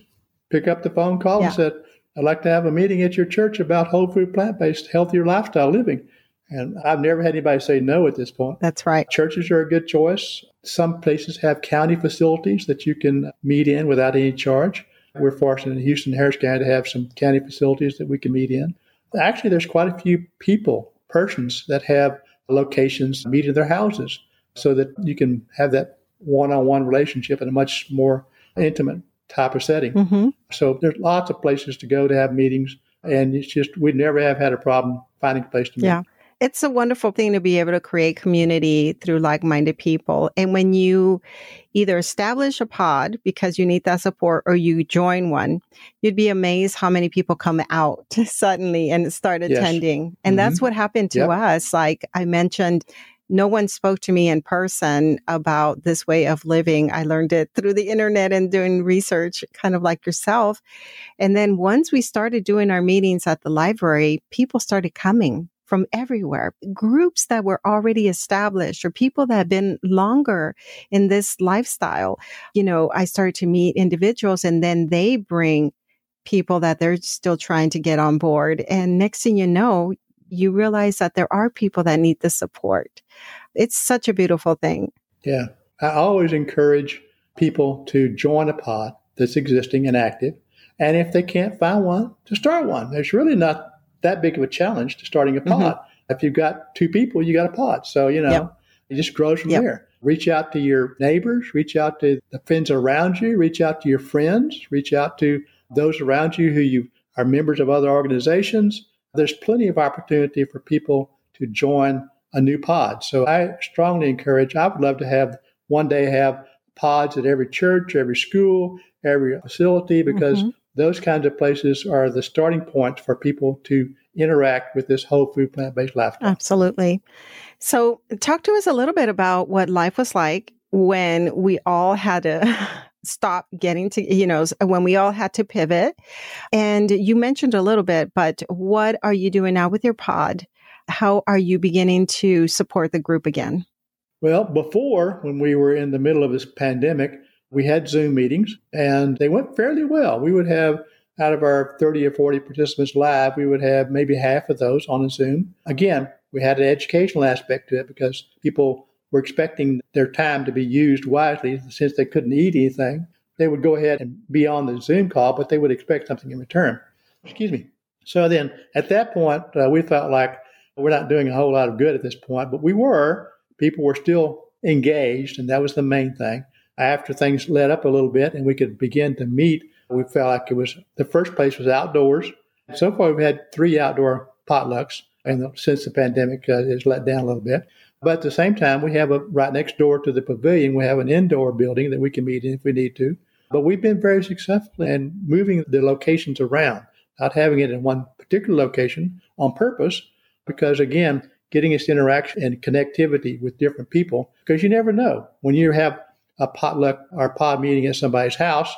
pick up the phone call yeah. and said, I'd like to have a meeting at your church about whole food, plant based, healthier lifestyle living. And I've never had anybody say no at this point. That's right. Churches are a good choice. Some places have county facilities that you can meet in without any charge. We're fortunate in Houston, Harris County to have some county facilities that we can meet in. Actually, there's quite a few people, persons that have locations meet in their houses so that you can have that one-on-one relationship in a much more intimate type of setting. Mm-hmm. So there's lots of places to go to have meetings, and it's just we never have had a problem finding a place to meet. Yeah. It's a wonderful thing to be able to create community through like minded people. And when you either establish a pod because you need that support or you join one, you'd be amazed how many people come out suddenly and start attending. Yes. And mm-hmm. that's what happened to yep. us. Like I mentioned, no one spoke to me in person about this way of living. I learned it through the internet and doing research, kind of like yourself. And then once we started doing our meetings at the library, people started coming from everywhere, groups that were already established or people that have been longer in this lifestyle. You know, I started to meet individuals and then they bring people that they're still trying to get on board. And next thing you know, you realize that there are people that need the support. It's such a beautiful thing. Yeah. I always encourage people to join a pod that's existing and active. And if they can't find one, to start one. There's really not that big of a challenge to starting a pod. Mm-hmm. If you've got two people, you got a pod. So, you know, yep. it just grows from yep. there. Reach out to your neighbors, reach out to the friends around you, reach out to your friends, reach out to those around you who you are members of other organizations. There's plenty of opportunity for people to join a new pod. So I strongly encourage, I would love to have one day have pods at every church, every school, every facility, because mm-hmm those kinds of places are the starting point for people to interact with this whole food plant based lifestyle. Absolutely. So, talk to us a little bit about what life was like when we all had to stop getting to, you know, when we all had to pivot. And you mentioned a little bit, but what are you doing now with your pod? How are you beginning to support the group again? Well, before, when we were in the middle of this pandemic, we had Zoom meetings and they went fairly well. We would have out of our 30 or 40 participants live, we would have maybe half of those on a Zoom. Again, we had an educational aspect to it because people were expecting their time to be used wisely since they couldn't eat anything. They would go ahead and be on the Zoom call, but they would expect something in return. Excuse me. So then at that point, uh, we felt like we're not doing a whole lot of good at this point, but we were. People were still engaged, and that was the main thing after things let up a little bit and we could begin to meet, we felt like it was the first place was outdoors. So far, we've had three outdoor potlucks and since the pandemic uh, has let down a little bit. But at the same time, we have a right next door to the pavilion, we have an indoor building that we can meet in if we need to. But we've been very successful in moving the locations around. not having it in one particular location on purpose, because again, getting this interaction and connectivity with different people, because you never know. When you have a potluck or pod meeting at somebody's house,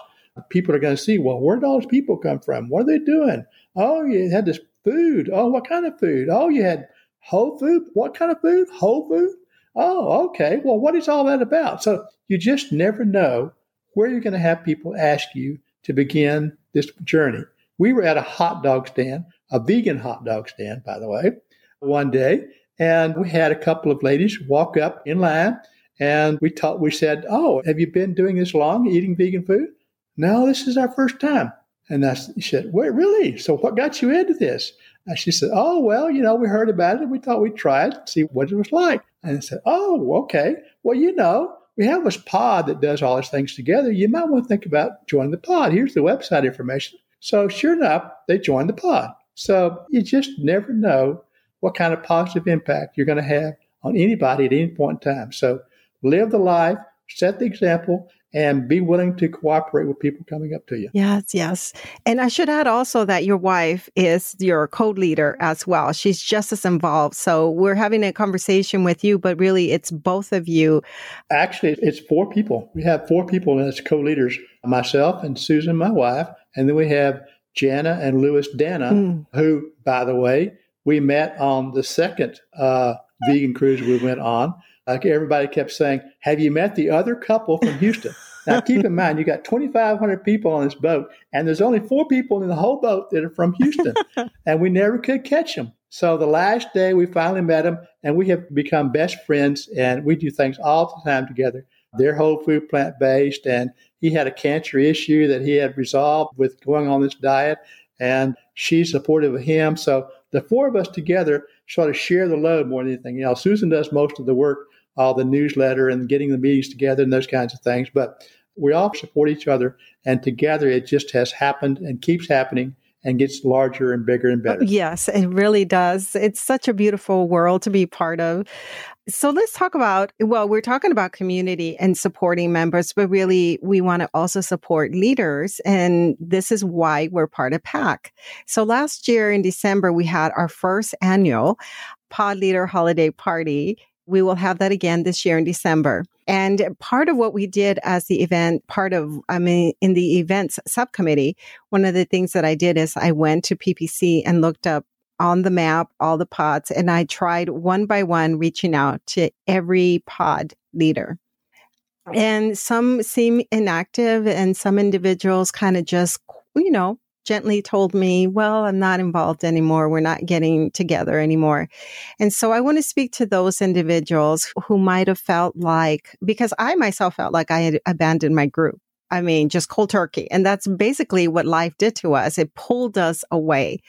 people are going to see, well, where did all these people come from? What are they doing? Oh, you had this food. Oh, what kind of food? Oh, you had whole food. What kind of food? Whole food. Oh, okay. Well, what is all that about? So you just never know where you're going to have people ask you to begin this journey. We were at a hot dog stand, a vegan hot dog stand, by the way, one day, and we had a couple of ladies walk up in line, and we taught, we said, "Oh, have you been doing this long, eating vegan food?" No, this is our first time. And I she said, "Wait, really? So what got you into this?" And she said, "Oh, well, you know, we heard about it. We thought we'd try it, see what it was like." And I said, "Oh, okay. Well, you know, we have this pod that does all these things together. You might want to think about joining the pod. Here's the website information." So sure enough, they joined the pod. So you just never know what kind of positive impact you're going to have on anybody at any point in time. So live the life, set the example, and be willing to cooperate with people coming up to you. Yes, yes. And I should add also that your wife is your code leader as well. She's just as involved. So we're having a conversation with you, but really it's both of you. Actually, it's four people. We have four people as co leaders myself and Susan, my wife. And then we have Jana and Lewis Dana, mm. who, by the way, we met on the second uh, vegan cruise we went on. Like everybody kept saying, Have you met the other couple from Houston? now, keep in mind, you got 2,500 people on this boat, and there's only four people in the whole boat that are from Houston, and we never could catch them. So the last day we finally met them, and we have become best friends, and we do things all the time together. They're whole food, plant based, and he had a cancer issue that he had resolved with going on this diet, and she's supportive of him. So the four of us together sort of share the load more than anything else. Susan does most of the work, all the newsletter and getting the meetings together and those kinds of things, but we all support each other, and together it just has happened and keeps happening and gets larger and bigger and better. Oh, yes, it really does. It's such a beautiful world to be part of. So let's talk about well, we're talking about community and supporting members, but really we want to also support leaders. And this is why we're part of PAC. So last year in December, we had our first annual Pod Leader Holiday Party. We will have that again this year in December. And part of what we did as the event, part of, I mean, in the events subcommittee, one of the things that I did is I went to PPC and looked up on the map all the pods and I tried one by one reaching out to every pod leader. And some seem inactive and some individuals kind of just, you know, gently told me, well, I'm not involved anymore. We're not getting together anymore. And so I want to speak to those individuals who might have felt like, because I myself felt like I had abandoned my group. I mean, just cold turkey. And that's basically what life did to us. It pulled us away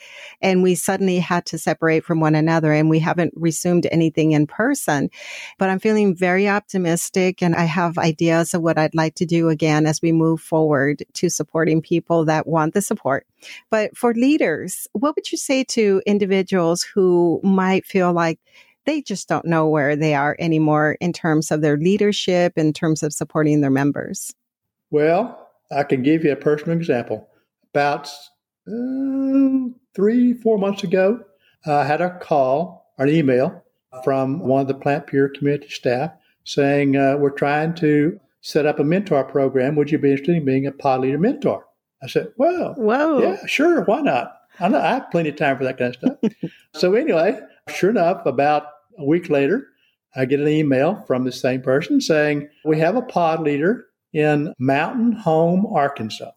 and we suddenly had to separate from one another and we haven't resumed anything in person. But I'm feeling very optimistic and I have ideas of what I'd like to do again as we move forward to supporting people that want the support. But for leaders, what would you say to individuals who might feel like they just don't know where they are anymore in terms of their leadership, in terms of supporting their members? Well, I can give you a personal example. About uh, three, four months ago, I had a call or an email from one of the Plant Pure community staff saying, uh, We're trying to set up a mentor program. Would you be interested in being a pod leader mentor? I said, Well, Whoa. yeah, sure, why not? I, know, I have plenty of time for that kind of stuff. so, anyway, sure enough, about a week later, I get an email from the same person saying, We have a pod leader in Mountain Home, Arkansas.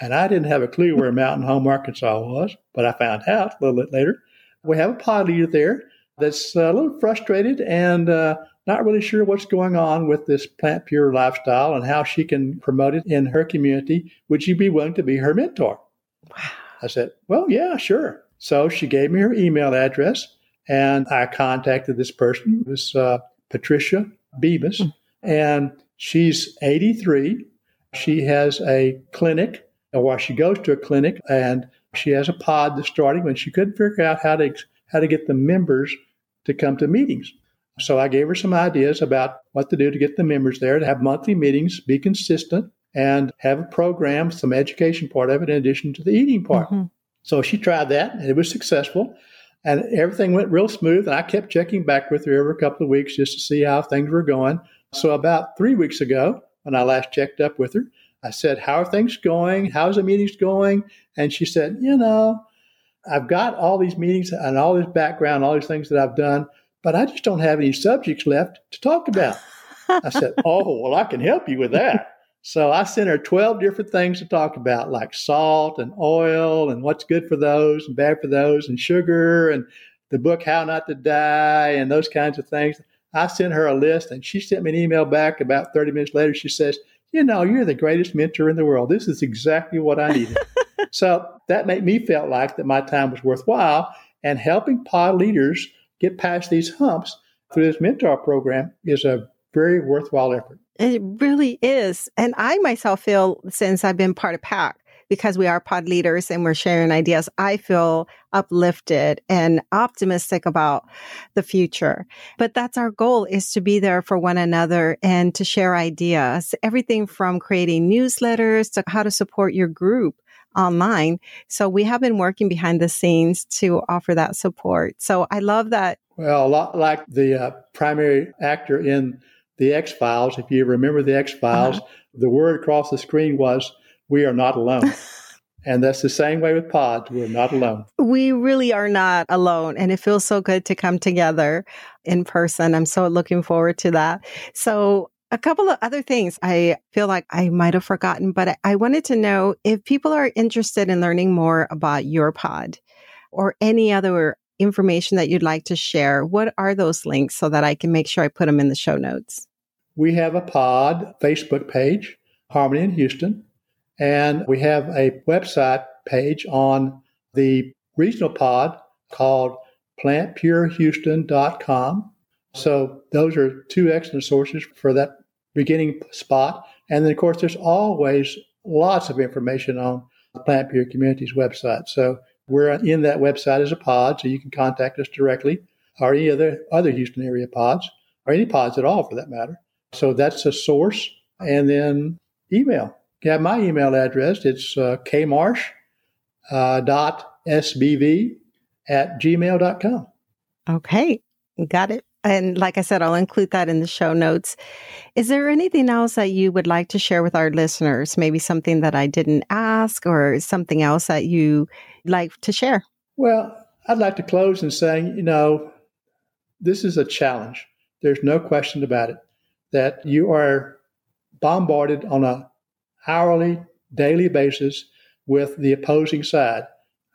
And I didn't have a clue where Mountain Home, Arkansas was, but I found out a little bit later. We have a pod leader there that's a little frustrated and uh, not really sure what's going on with this plant pure lifestyle and how she can promote it in her community. Would you be willing to be her mentor? Wow. I said, Well, yeah, sure. So she gave me her email address and I contacted this person, this uh, Patricia Bemis, mm. and She's 83. She has a clinic, or she goes to a clinic, and she has a pod that's starting, and she couldn't figure out how to how to get the members to come to meetings. So I gave her some ideas about what to do to get the members there, to have monthly meetings, be consistent, and have a program, some education part of it, in addition to the eating part. Mm-hmm. So she tried that and it was successful. And everything went real smooth. And I kept checking back with her every couple of weeks just to see how things were going. So about three weeks ago, when I last checked up with her, I said, How are things going? How's the meetings going? And she said, You know, I've got all these meetings and all this background, all these things that I've done, but I just don't have any subjects left to talk about. I said, Oh, well, I can help you with that. So I sent her 12 different things to talk about, like salt and oil and what's good for those and bad for those, and sugar and the book How Not to Die and those kinds of things. I sent her a list and she sent me an email back about 30 minutes later. She says, You know, you're the greatest mentor in the world. This is exactly what I needed. so that made me feel like that my time was worthwhile and helping pod leaders get past these humps through this mentor program is a very worthwhile effort. It really is. And I myself feel since I've been part of PAC, because we are pod leaders and we're sharing ideas, I feel uplifted and optimistic about the future. But that's our goal is to be there for one another and to share ideas, everything from creating newsletters to how to support your group online. So we have been working behind the scenes to offer that support. So I love that. Well, a lot like the uh, primary actor in the X Files. If you remember the X Files, uh-huh. the word across the screen was, We are not alone. and that's the same way with Pod. We're not alone. We really are not alone. And it feels so good to come together in person. I'm so looking forward to that. So, a couple of other things I feel like I might have forgotten, but I wanted to know if people are interested in learning more about your pod or any other information that you'd like to share, what are those links so that I can make sure I put them in the show notes? We have a pod Facebook page, Harmony in Houston, and we have a website page on the regional pod called plantpurehouston.com. So those are two excellent sources for that beginning spot. And then, of course, there's always lots of information on the Plant Pure Communities website. So we're in that website as a pod, so you can contact us directly or any other, other Houston area pods or any pods at all for that matter. So that's a source. And then email. Have my email address. It's uh, kmarsh uh, dot sbv at gmail.com. Okay, got it. And like I said, I'll include that in the show notes. Is there anything else that you would like to share with our listeners? Maybe something that I didn't ask or something else that you like to share? Well, I'd like to close in saying, you know, this is a challenge. There's no question about it that you are bombarded on a hourly, daily basis with the opposing side,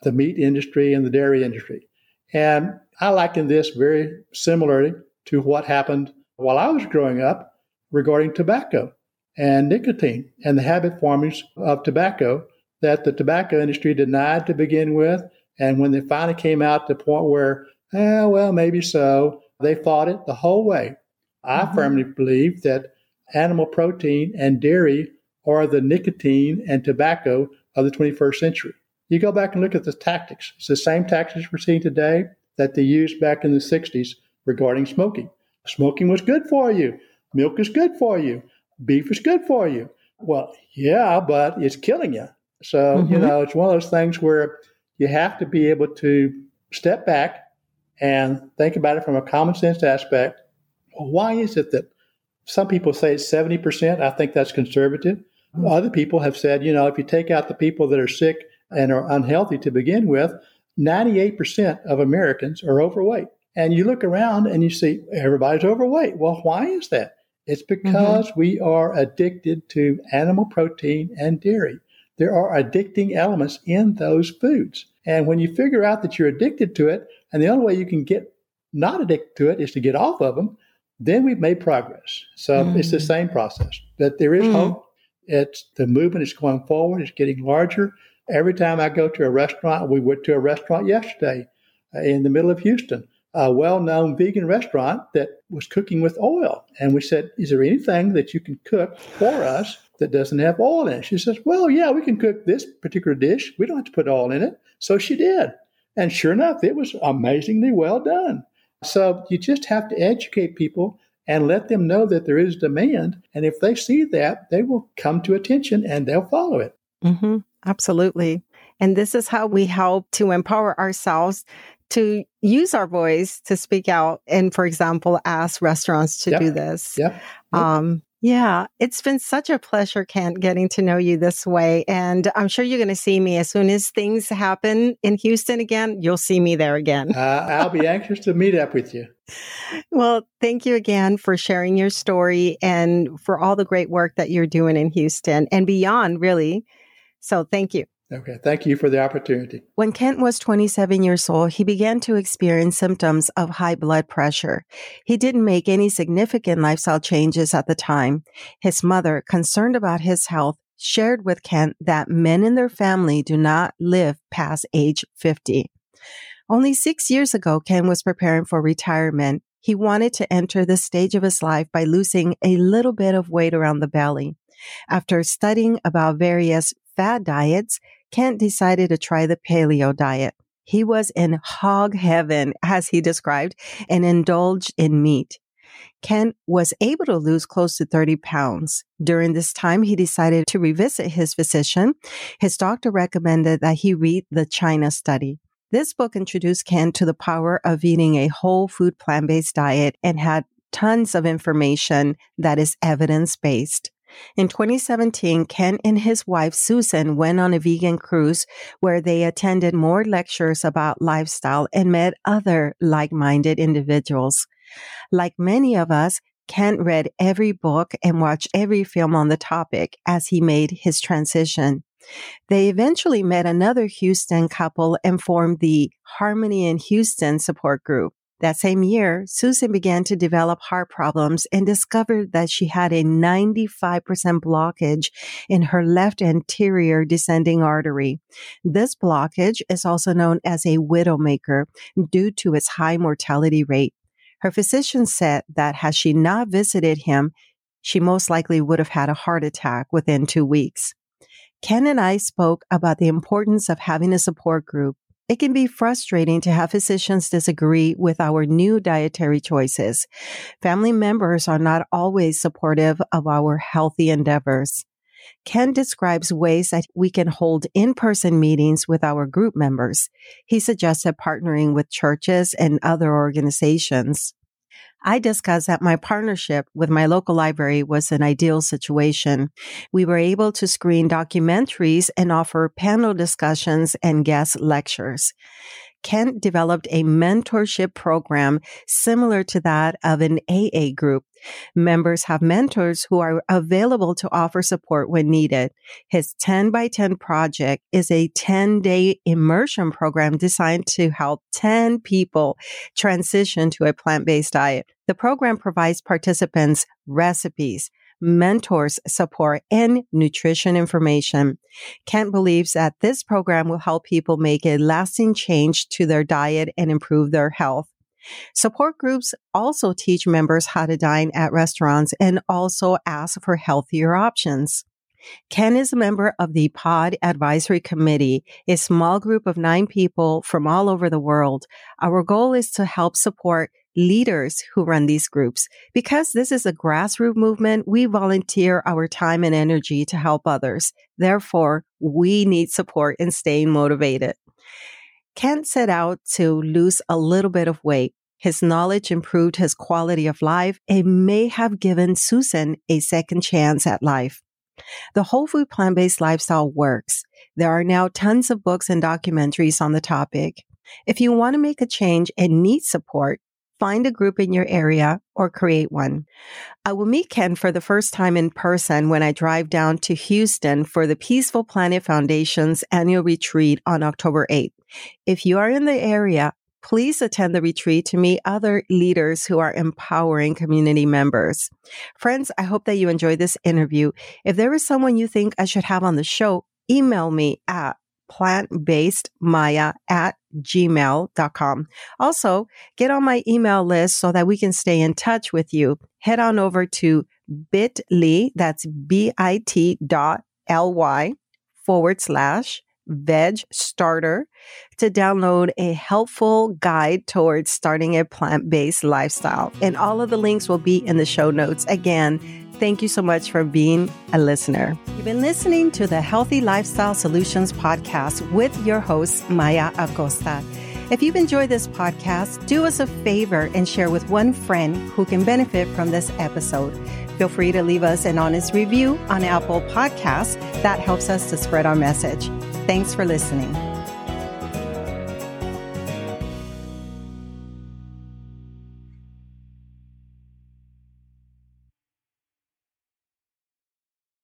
the meat industry and the dairy industry. And I liken this very similarly to what happened while I was growing up regarding tobacco and nicotine and the habit formings of tobacco that the tobacco industry denied to begin with. And when they finally came out to the point where, eh, well, maybe so, they fought it the whole way. I mm-hmm. firmly believe that animal protein and dairy are the nicotine and tobacco of the 21st century. You go back and look at the tactics. It's the same tactics we're seeing today that they used back in the 60s regarding smoking. Smoking was good for you. Milk is good for you. Beef is good for you. Well, yeah, but it's killing you. So, mm-hmm. you know, it's one of those things where you have to be able to step back and think about it from a common sense aspect why is it that some people say it's 70%? I think that's conservative. Mm-hmm. Other people have said, you know, if you take out the people that are sick and are unhealthy to begin with, 98% of Americans are overweight. And you look around and you see everybody's overweight. Well, why is that? It's because mm-hmm. we are addicted to animal protein and dairy. There are addicting elements in those foods. And when you figure out that you're addicted to it, and the only way you can get not addicted to it is to get off of them, then we've made progress. So mm. it's the same process. That there is mm. hope. It's the movement is going forward. It's getting larger. Every time I go to a restaurant, we went to a restaurant yesterday uh, in the middle of Houston, a well-known vegan restaurant that was cooking with oil, and we said, "Is there anything that you can cook for us that doesn't have oil in it?" She says, "Well, yeah, we can cook this particular dish. We don't have to put oil in it." So she did, and sure enough, it was amazingly well done. So you just have to educate people and let them know that there is demand. And if they see that, they will come to attention and they'll follow it. Mm-hmm. Absolutely. And this is how we help to empower ourselves to use our voice to speak out and, for example, ask restaurants to Yep. do this. Yep. Um, yeah, it's been such a pleasure, Kent, getting to know you this way. And I'm sure you're going to see me as soon as things happen in Houston again. You'll see me there again. Uh, I'll be anxious to meet up with you. Well, thank you again for sharing your story and for all the great work that you're doing in Houston and beyond, really. So thank you. Okay. Thank you for the opportunity. When Kent was 27 years old, he began to experience symptoms of high blood pressure. He didn't make any significant lifestyle changes at the time. His mother, concerned about his health, shared with Kent that men in their family do not live past age 50. Only six years ago, Ken was preparing for retirement. He wanted to enter this stage of his life by losing a little bit of weight around the belly. After studying about various fad diets, Kent decided to try the paleo diet. He was in hog heaven, as he described, and indulged in meat. Kent was able to lose close to 30 pounds. During this time, he decided to revisit his physician. His doctor recommended that he read the China study. This book introduced Kent to the power of eating a whole food plant based diet and had tons of information that is evidence based. In 2017, Ken and his wife Susan went on a vegan cruise where they attended more lectures about lifestyle and met other like minded individuals. Like many of us, Kent read every book and watched every film on the topic as he made his transition. They eventually met another Houston couple and formed the Harmony in Houston support group. That same year, Susan began to develop heart problems and discovered that she had a 95% blockage in her left anterior descending artery. This blockage is also known as a widowmaker due to its high mortality rate. Her physician said that had she not visited him, she most likely would have had a heart attack within two weeks. Ken and I spoke about the importance of having a support group. It can be frustrating to have physicians disagree with our new dietary choices. Family members are not always supportive of our healthy endeavors. Ken describes ways that we can hold in-person meetings with our group members. He suggested partnering with churches and other organizations. I discussed that my partnership with my local library was an ideal situation. We were able to screen documentaries and offer panel discussions and guest lectures. Kent developed a mentorship program similar to that of an AA group. Members have mentors who are available to offer support when needed. His 10 by 10 project is a 10 day immersion program designed to help 10 people transition to a plant based diet. The program provides participants recipes, mentors support, and nutrition information. Kent believes that this program will help people make a lasting change to their diet and improve their health. Support groups also teach members how to dine at restaurants and also ask for healthier options. Ken is a member of the Pod Advisory Committee, a small group of nine people from all over the world. Our goal is to help support leaders who run these groups. Because this is a grassroots movement, we volunteer our time and energy to help others. Therefore, we need support in staying motivated. Kent set out to lose a little bit of weight. His knowledge improved his quality of life and may have given Susan a second chance at life. The whole food plant based lifestyle works. There are now tons of books and documentaries on the topic. If you want to make a change and need support, find a group in your area or create one. I will meet Ken for the first time in person when I drive down to Houston for the Peaceful Planet Foundation's annual retreat on October 8th. If you are in the area, please attend the retreat to meet other leaders who are empowering community members. Friends, I hope that you enjoyed this interview. If there is someone you think I should have on the show, email me at plantbasedmaya at gmail.com. Also, get on my email list so that we can stay in touch with you. Head on over to bit.ly, that's B-I-T dot L-Y forward slash veg starter to download a helpful guide towards starting a plant-based lifestyle. And all of the links will be in the show notes. Again, Thank you so much for being a listener. You've been listening to the Healthy Lifestyle Solutions podcast with your host, Maya Acosta. If you've enjoyed this podcast, do us a favor and share with one friend who can benefit from this episode. Feel free to leave us an honest review on Apple Podcasts. That helps us to spread our message. Thanks for listening.